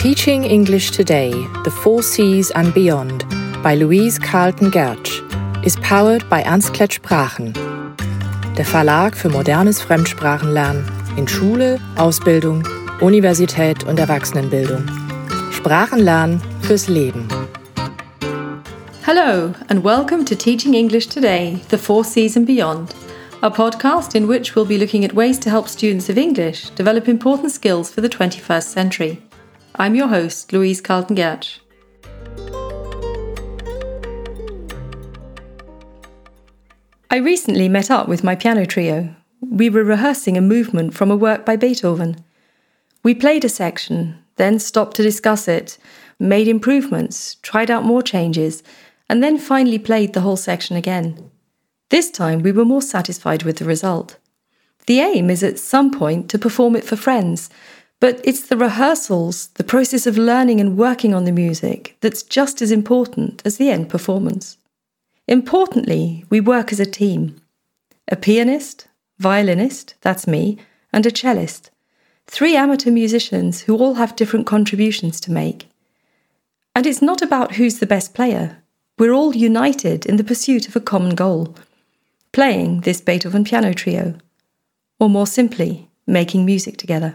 Teaching English Today, The Four Cs and Beyond by Louise Carlton Gertsch is powered by Ernst Klett Sprachen, der Verlag für modernes Fremdsprachenlernen in Schule, Ausbildung, Universität und Erwachsenenbildung. Sprachenlernen fürs Leben. Hello, and welcome to Teaching English Today, The Four Cs and Beyond, a podcast in which we'll be looking at ways to help students of English develop important skills for the 21st century. I'm your host, Louise Carlton Gertsch. I recently met up with my piano trio. We were rehearsing a movement from a work by Beethoven. We played a section, then stopped to discuss it, made improvements, tried out more changes, and then finally played the whole section again. This time we were more satisfied with the result. The aim is at some point to perform it for friends, but it's the rehearsals, the process of learning and working on the music, that's just as important as the end performance. Importantly, we work as a team a pianist, violinist, that's me, and a cellist. Three amateur musicians who all have different contributions to make. And it's not about who's the best player. We're all united in the pursuit of a common goal playing this Beethoven piano trio. Or more simply, making music together.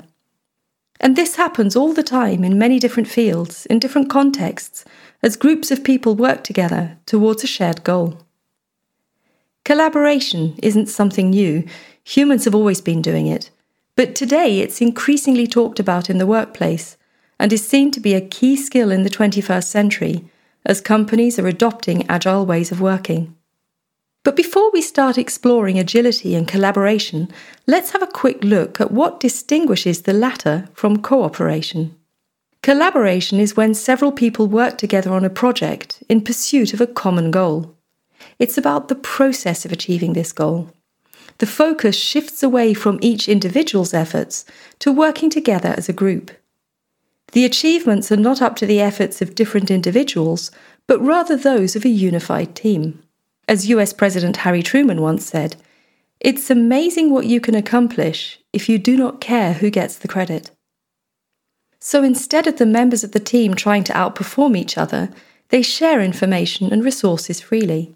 And this happens all the time in many different fields, in different contexts, as groups of people work together towards a shared goal. Collaboration isn't something new, humans have always been doing it. But today it's increasingly talked about in the workplace and is seen to be a key skill in the 21st century as companies are adopting agile ways of working. But before we start exploring agility and collaboration, let's have a quick look at what distinguishes the latter from cooperation. Collaboration is when several people work together on a project in pursuit of a common goal. It's about the process of achieving this goal. The focus shifts away from each individual's efforts to working together as a group. The achievements are not up to the efforts of different individuals, but rather those of a unified team. As US President Harry Truman once said, it's amazing what you can accomplish if you do not care who gets the credit. So instead of the members of the team trying to outperform each other, they share information and resources freely.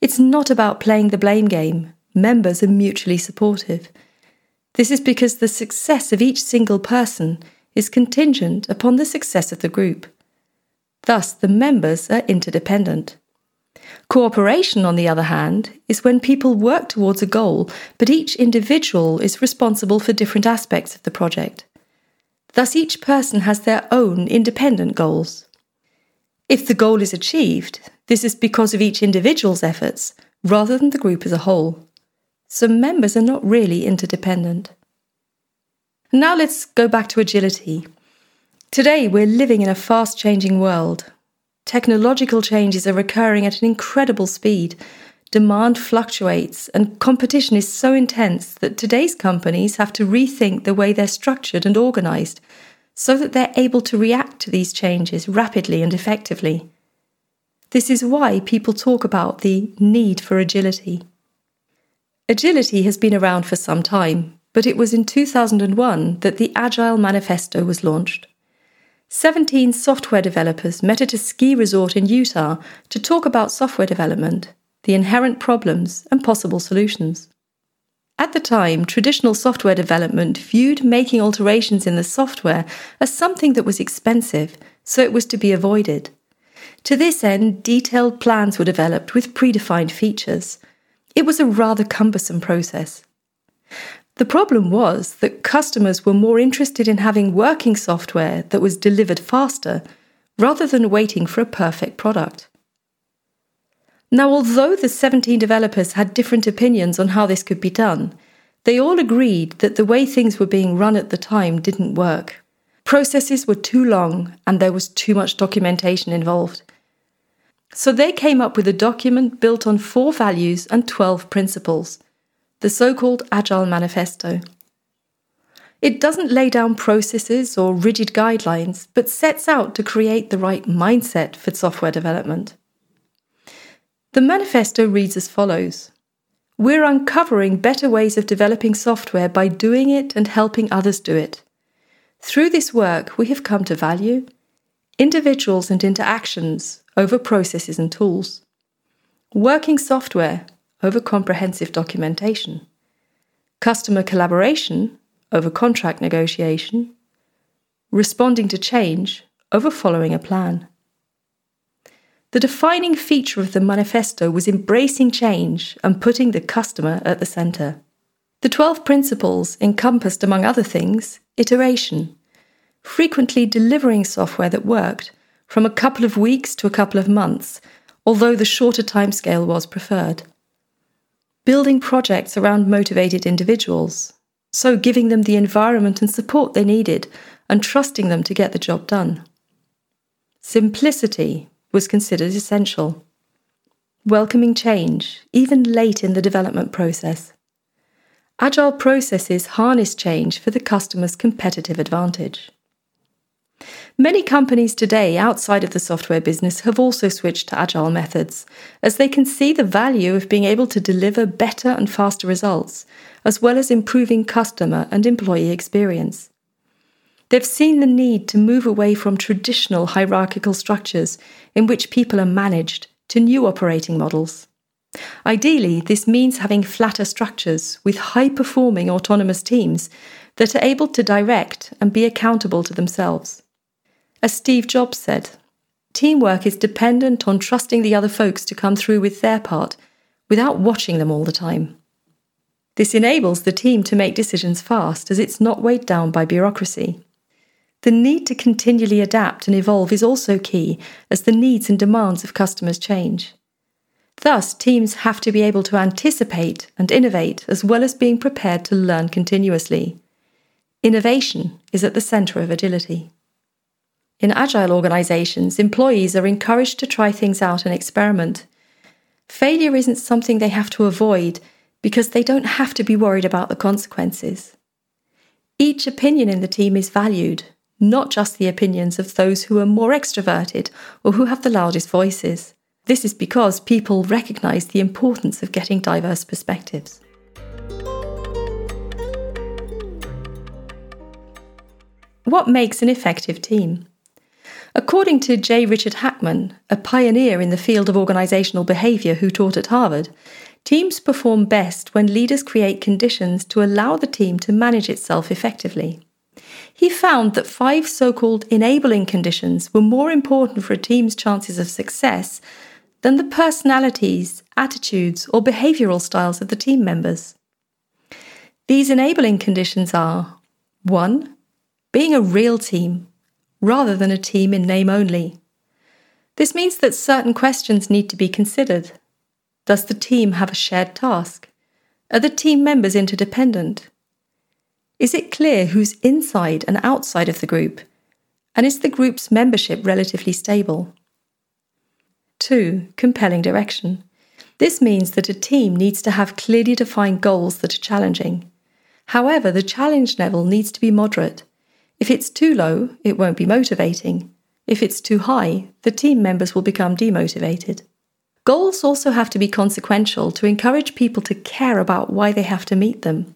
It's not about playing the blame game, members are mutually supportive. This is because the success of each single person is contingent upon the success of the group. Thus, the members are interdependent. Cooperation, on the other hand, is when people work towards a goal, but each individual is responsible for different aspects of the project. Thus, each person has their own independent goals. If the goal is achieved, this is because of each individual's efforts rather than the group as a whole. So, members are not really interdependent. Now, let's go back to agility. Today, we're living in a fast changing world Technological changes are occurring at an incredible speed. Demand fluctuates, and competition is so intense that today's companies have to rethink the way they're structured and organized so that they're able to react to these changes rapidly and effectively. This is why people talk about the need for agility. Agility has been around for some time, but it was in 2001 that the Agile Manifesto was launched. 17 software developers met at a ski resort in Utah to talk about software development, the inherent problems, and possible solutions. At the time, traditional software development viewed making alterations in the software as something that was expensive, so it was to be avoided. To this end, detailed plans were developed with predefined features. It was a rather cumbersome process. The problem was that customers were more interested in having working software that was delivered faster rather than waiting for a perfect product. Now, although the 17 developers had different opinions on how this could be done, they all agreed that the way things were being run at the time didn't work. Processes were too long and there was too much documentation involved. So they came up with a document built on four values and 12 principles the so called Agile Manifesto. It doesn't lay down processes or rigid guidelines, but sets out to create the right mindset for software development. The manifesto reads as follows We're uncovering better ways of developing software by doing it and helping others do it. Through this work, we have come to value individuals and interactions over processes and tools, working software over comprehensive documentation, customer collaboration over contract negotiation, responding to change over following a plan. The defining feature of the manifesto was embracing change and putting the customer at the centre. The 12 principles encompassed, among other things, iteration, frequently delivering software that worked from a couple of weeks to a couple of months, although the shorter timescale was preferred. Building projects around motivated individuals, so giving them the environment and support they needed and trusting them to get the job done. Simplicity was considered essential. Welcoming change, even late in the development process. Agile processes harness change for the customer's competitive advantage. Many companies today outside of the software business have also switched to agile methods, as they can see the value of being able to deliver better and faster results, as well as improving customer and employee experience. They've seen the need to move away from traditional hierarchical structures in which people are managed to new operating models. Ideally, this means having flatter structures with high performing autonomous teams that are able to direct and be accountable to themselves. As Steve Jobs said, teamwork is dependent on trusting the other folks to come through with their part without watching them all the time. This enables the team to make decisions fast as it's not weighed down by bureaucracy. The need to continually adapt and evolve is also key as the needs and demands of customers change. Thus, teams have to be able to anticipate and innovate as well as being prepared to learn continuously. Innovation is at the centre of agility. In agile organizations, employees are encouraged to try things out and experiment. Failure isn't something they have to avoid because they don't have to be worried about the consequences. Each opinion in the team is valued, not just the opinions of those who are more extroverted or who have the loudest voices. This is because people recognize the importance of getting diverse perspectives. What makes an effective team? According to J. Richard Hackman, a pioneer in the field of organizational behavior who taught at Harvard, teams perform best when leaders create conditions to allow the team to manage itself effectively. He found that five so called enabling conditions were more important for a team's chances of success than the personalities, attitudes, or behavioral styles of the team members. These enabling conditions are 1. Being a real team rather than a team in name only. This means that certain questions need to be considered. Does the team have a shared task? Are the team members interdependent? Is it clear who's inside and outside of the group? And is the group's membership relatively stable? 2. Compelling direction. This means that a team needs to have clearly defined goals that are challenging. However, the challenge level needs to be moderate if it's too low, it won't be motivating. If it's too high, the team members will become demotivated. Goals also have to be consequential to encourage people to care about why they have to meet them.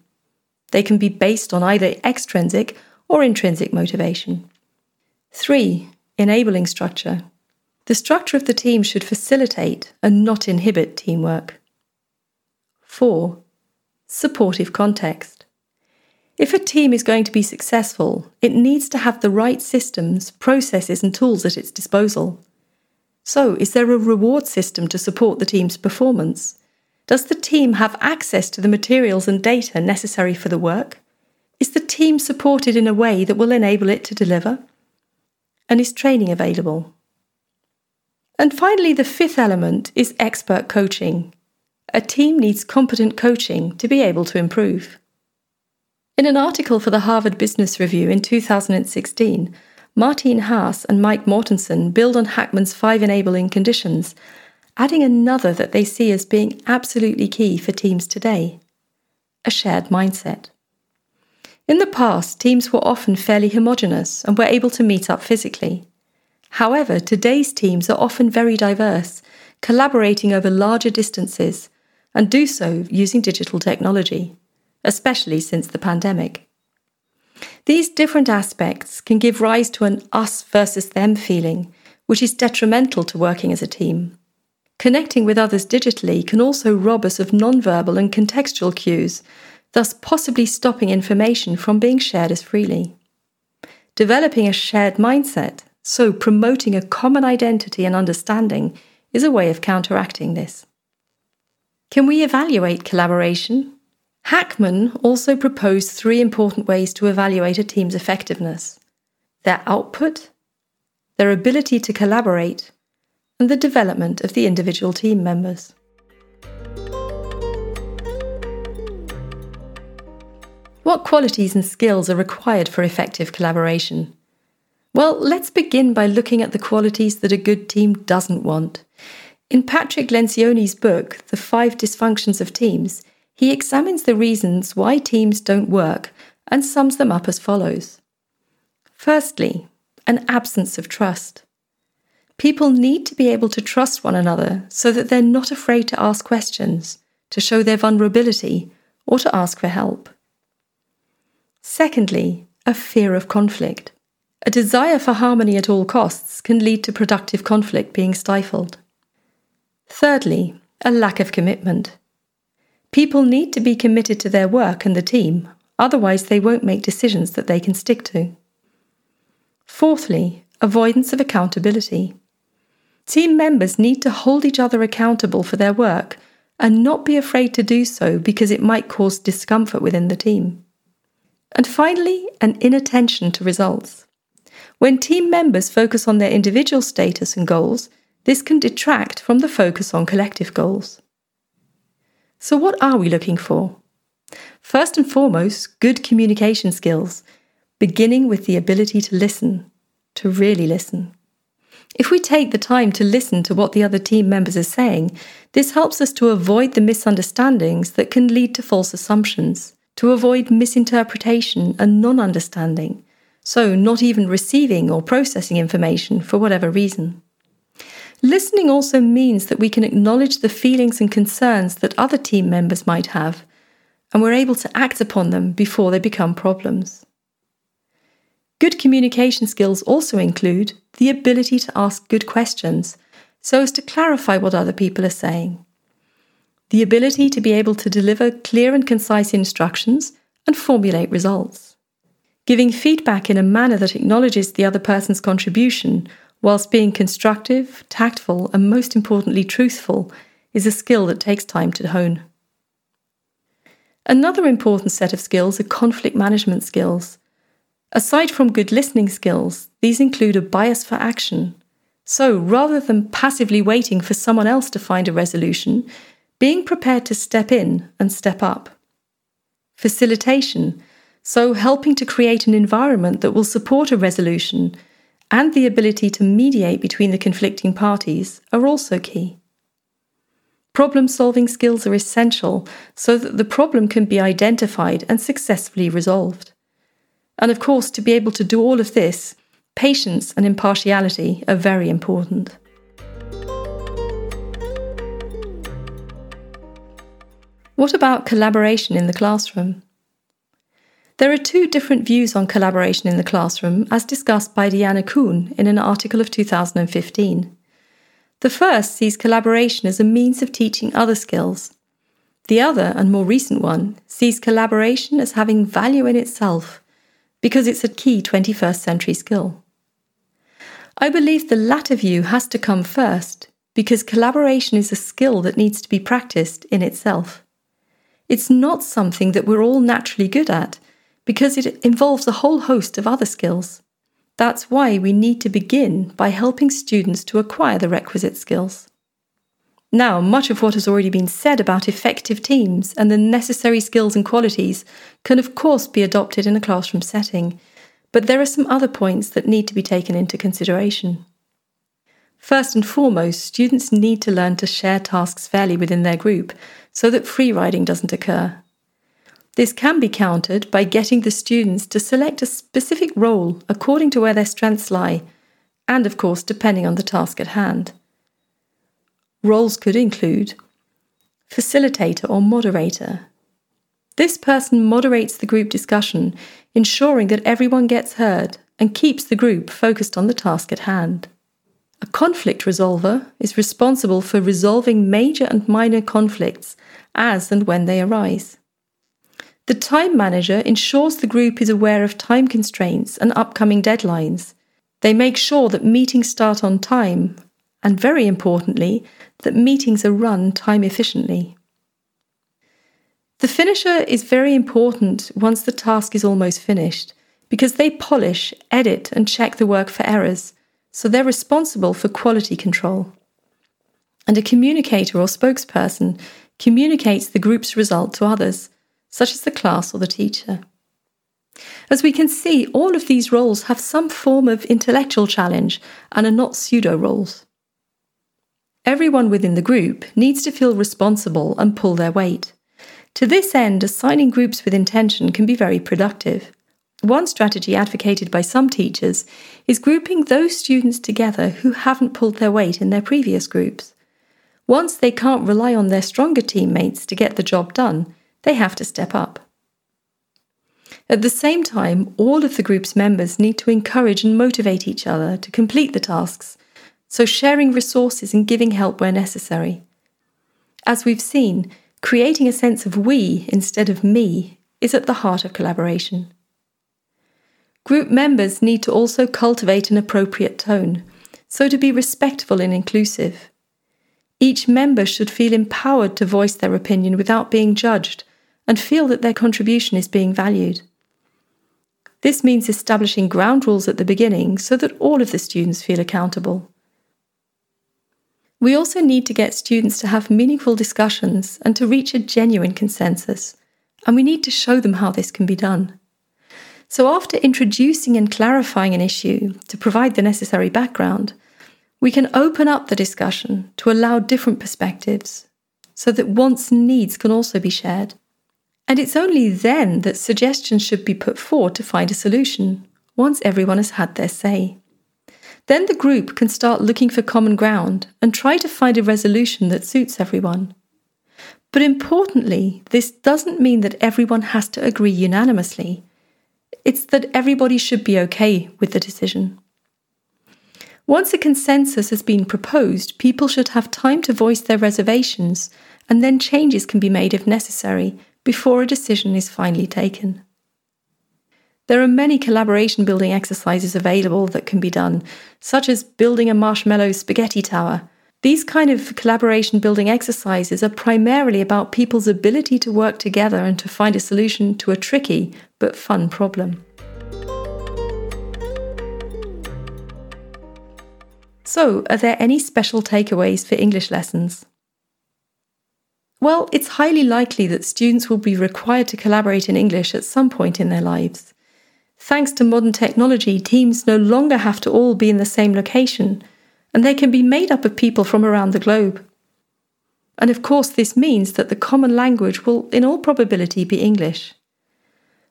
They can be based on either extrinsic or intrinsic motivation. 3. Enabling structure. The structure of the team should facilitate and not inhibit teamwork. 4. Supportive context. If a team is going to be successful, it needs to have the right systems, processes, and tools at its disposal. So, is there a reward system to support the team's performance? Does the team have access to the materials and data necessary for the work? Is the team supported in a way that will enable it to deliver? And is training available? And finally, the fifth element is expert coaching. A team needs competent coaching to be able to improve. In an article for the Harvard Business Review in 2016, Martine Haas and Mike Mortensen build on Hackman's five enabling conditions, adding another that they see as being absolutely key for teams today a shared mindset. In the past, teams were often fairly homogenous and were able to meet up physically. However, today's teams are often very diverse, collaborating over larger distances, and do so using digital technology especially since the pandemic. These different aspects can give rise to an us versus them feeling, which is detrimental to working as a team. Connecting with others digitally can also rob us of nonverbal and contextual cues, thus possibly stopping information from being shared as freely. Developing a shared mindset, so promoting a common identity and understanding, is a way of counteracting this. Can we evaluate collaboration? Hackman also proposed three important ways to evaluate a team's effectiveness their output, their ability to collaborate, and the development of the individual team members. What qualities and skills are required for effective collaboration? Well, let's begin by looking at the qualities that a good team doesn't want. In Patrick Lencioni's book, The Five Dysfunctions of Teams, he examines the reasons why teams don't work and sums them up as follows. Firstly, an absence of trust. People need to be able to trust one another so that they're not afraid to ask questions, to show their vulnerability, or to ask for help. Secondly, a fear of conflict. A desire for harmony at all costs can lead to productive conflict being stifled. Thirdly, a lack of commitment. People need to be committed to their work and the team, otherwise, they won't make decisions that they can stick to. Fourthly, avoidance of accountability. Team members need to hold each other accountable for their work and not be afraid to do so because it might cause discomfort within the team. And finally, an inattention to results. When team members focus on their individual status and goals, this can detract from the focus on collective goals. So, what are we looking for? First and foremost, good communication skills, beginning with the ability to listen, to really listen. If we take the time to listen to what the other team members are saying, this helps us to avoid the misunderstandings that can lead to false assumptions, to avoid misinterpretation and non understanding, so not even receiving or processing information for whatever reason. Listening also means that we can acknowledge the feelings and concerns that other team members might have, and we're able to act upon them before they become problems. Good communication skills also include the ability to ask good questions so as to clarify what other people are saying, the ability to be able to deliver clear and concise instructions and formulate results, giving feedback in a manner that acknowledges the other person's contribution whilst being constructive, tactful, and most importantly, truthful, is a skill that takes time to hone. Another important set of skills are conflict management skills. Aside from good listening skills, these include a bias for action. So, rather than passively waiting for someone else to find a resolution, being prepared to step in and step up. Facilitation, so helping to create an environment that will support a resolution and the ability to mediate between the conflicting parties are also key. Problem solving skills are essential so that the problem can be identified and successfully resolved. And of course, to be able to do all of this, patience and impartiality are very important. What about collaboration in the classroom? There are two different views on collaboration in the classroom, as discussed by Deanna Kuhn in an article of 2015. The first sees collaboration as a means of teaching other skills. The other, and more recent one, sees collaboration as having value in itself, because it's a key 21st century skill. I believe the latter view has to come first, because collaboration is a skill that needs to be practiced in itself. It's not something that we're all naturally good at, because it involves a whole host of other skills. That's why we need to begin by helping students to acquire the requisite skills. Now, much of what has already been said about effective teams and the necessary skills and qualities can, of course, be adopted in a classroom setting, but there are some other points that need to be taken into consideration. First and foremost, students need to learn to share tasks fairly within their group so that free riding doesn't occur. This can be countered by getting the students to select a specific role according to where their strengths lie, and of course, depending on the task at hand. Roles could include facilitator or moderator, This person moderates the group discussion, ensuring that everyone gets heard and keeps the group focused on the task at hand. A conflict resolver is responsible for resolving major and minor conflicts as and when they arise. The time manager ensures the group is aware of time constraints and upcoming deadlines. They make sure that meetings start on time, and very importantly, that meetings are run time efficiently. The finisher is very important once the task is almost finished because they polish, edit, and check the work for errors, so they're responsible for quality control. And a communicator or spokesperson communicates the group's result to others, such as the class or the teacher. As we can see, all of these roles have some form of intellectual challenge and are not pseudo roles. Everyone within the group needs to feel responsible and pull their weight. To this end, assigning groups with intention can be very productive. One strategy advocated by some teachers is grouping those students together who haven't pulled their weight in their previous groups. Once they can't rely on their stronger teammates to get the job done, they have to step up. At the same time, all of the group's members need to encourage and motivate each other to complete the tasks, so sharing resources and giving help where necessary. As we've seen, creating a sense of we instead of me is at the heart of collaboration. Group members need to also cultivate an appropriate tone, so to be respectful and inclusive. Each member should feel empowered to voice their opinion without being judged and feel that their contribution is being valued. This means establishing ground rules at the beginning so that all of the students feel accountable. We also need to get students to have meaningful discussions and to reach a genuine consensus, and we need to show them how this can be done. So, after introducing and clarifying an issue to provide the necessary background, we can open up the discussion to allow different perspectives so that wants and needs can also be shared. And it's only then that suggestions should be put forward to find a solution, once everyone has had their say. Then the group can start looking for common ground and try to find a resolution that suits everyone. But importantly, this doesn't mean that everyone has to agree unanimously. It's that everybody should be okay with the decision. Once a consensus has been proposed, people should have time to voice their reservations, and then changes can be made if necessary before a decision is finally taken. There are many collaboration building exercises available that can be done, such as building a marshmallow spaghetti tower. These kind of collaboration building exercises are primarily about people's ability to work together and to find a solution to a tricky but fun problem. So, are there any special takeaways for English lessons? Well, it's highly likely that students will be required to collaborate in English at some point in their lives. Thanks to modern technology, teams no longer have to all be in the same location, and they can be made up of people from around the globe. And of course, this means that the common language will, in all probability, be English.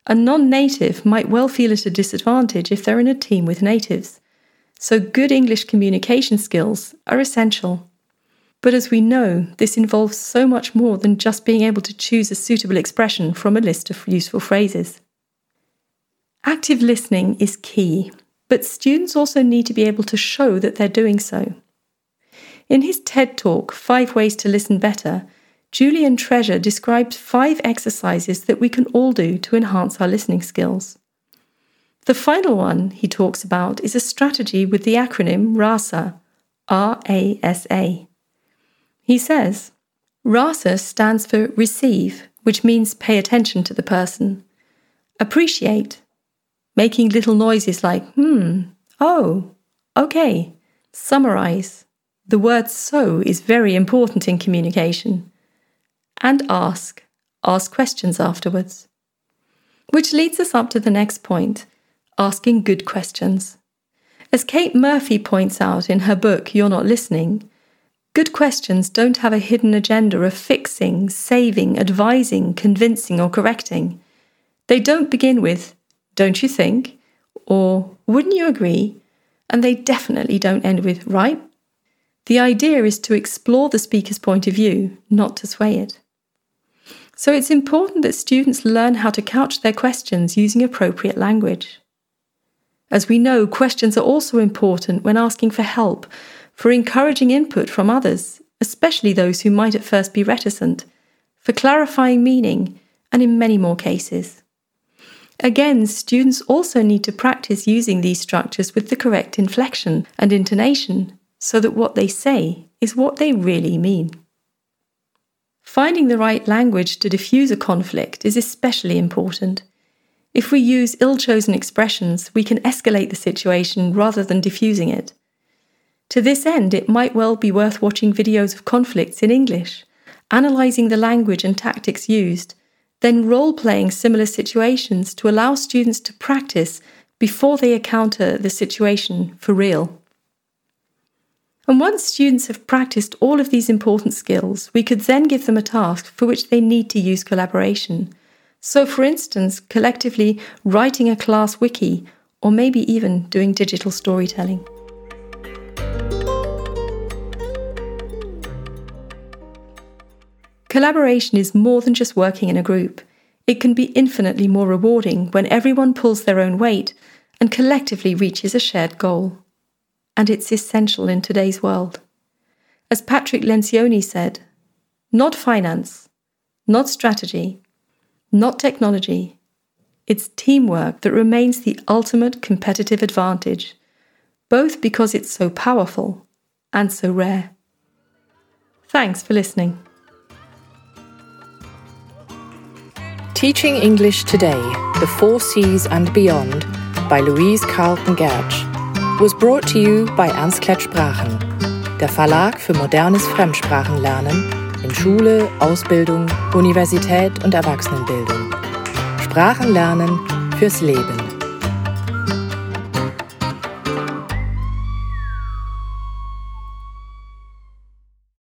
A non native might well feel at a disadvantage if they're in a team with natives so good English communication skills are essential. But as we know, this involves so much more than just being able to choose a suitable expression from a list of useful phrases. Active listening is key, but students also need to be able to show that they're doing so. In his TED Talk, Five Ways to Listen Better, Julian Treasure describes five exercises that we can all do to enhance our listening skills. The final one he talks about is a strategy with the acronym RASA, R A S A. He says, RASA stands for receive, which means pay attention to the person, appreciate, making little noises like hmm, oh, okay, summarize. The word so is very important in communication. And ask, ask questions afterwards. Which leads us up to the next point asking good questions. As Kate Murphy points out in her book, You're Not Listening, good questions don't have a hidden agenda of fixing, saving, advising, convincing, or correcting. They don't begin with, Don't you think? or Wouldn't you agree? And they definitely don't end with, Right? The idea is to explore the speaker's point of view, not to sway it. So it's important that students learn how to couch their questions using appropriate language. As we know, questions are also important when asking for help, for encouraging input from others, especially those who might at first be reticent, for clarifying meaning, and in many more cases. Again, students also need to practice using these structures with the correct inflection and intonation so that what they say is what they really mean. Finding the right language to diffuse a conflict is especially important. If we use ill chosen expressions, we can escalate the situation rather than diffusing it. To this end, it might well be worth watching videos of conflicts in English, analysing the language and tactics used, then role playing similar situations to allow students to practice before they encounter the situation for real. And once students have practiced all of these important skills, we could then give them a task for which they need to use collaboration so, for instance, collectively writing a class wiki, or maybe even doing digital storytelling. Collaboration is more than just working in a group. It can be infinitely more rewarding when everyone pulls their own weight and collectively reaches a shared goal. And it's essential in today's world. As Patrick Lencioni said, not finance, not strategy, not technology. It's teamwork that remains the ultimate competitive advantage, both because it's so powerful and so rare. Thanks for listening. Teaching English Today, The Four Cs and Beyond by Louise Carlton Gertsch was brought to you by Ernst Klett Sprachen, der Verlag für modernes Fremdsprachenlernen in Schule, Ausbildung, Universität und Erwachsenenbildung. Sprachen lernen fürs Leben.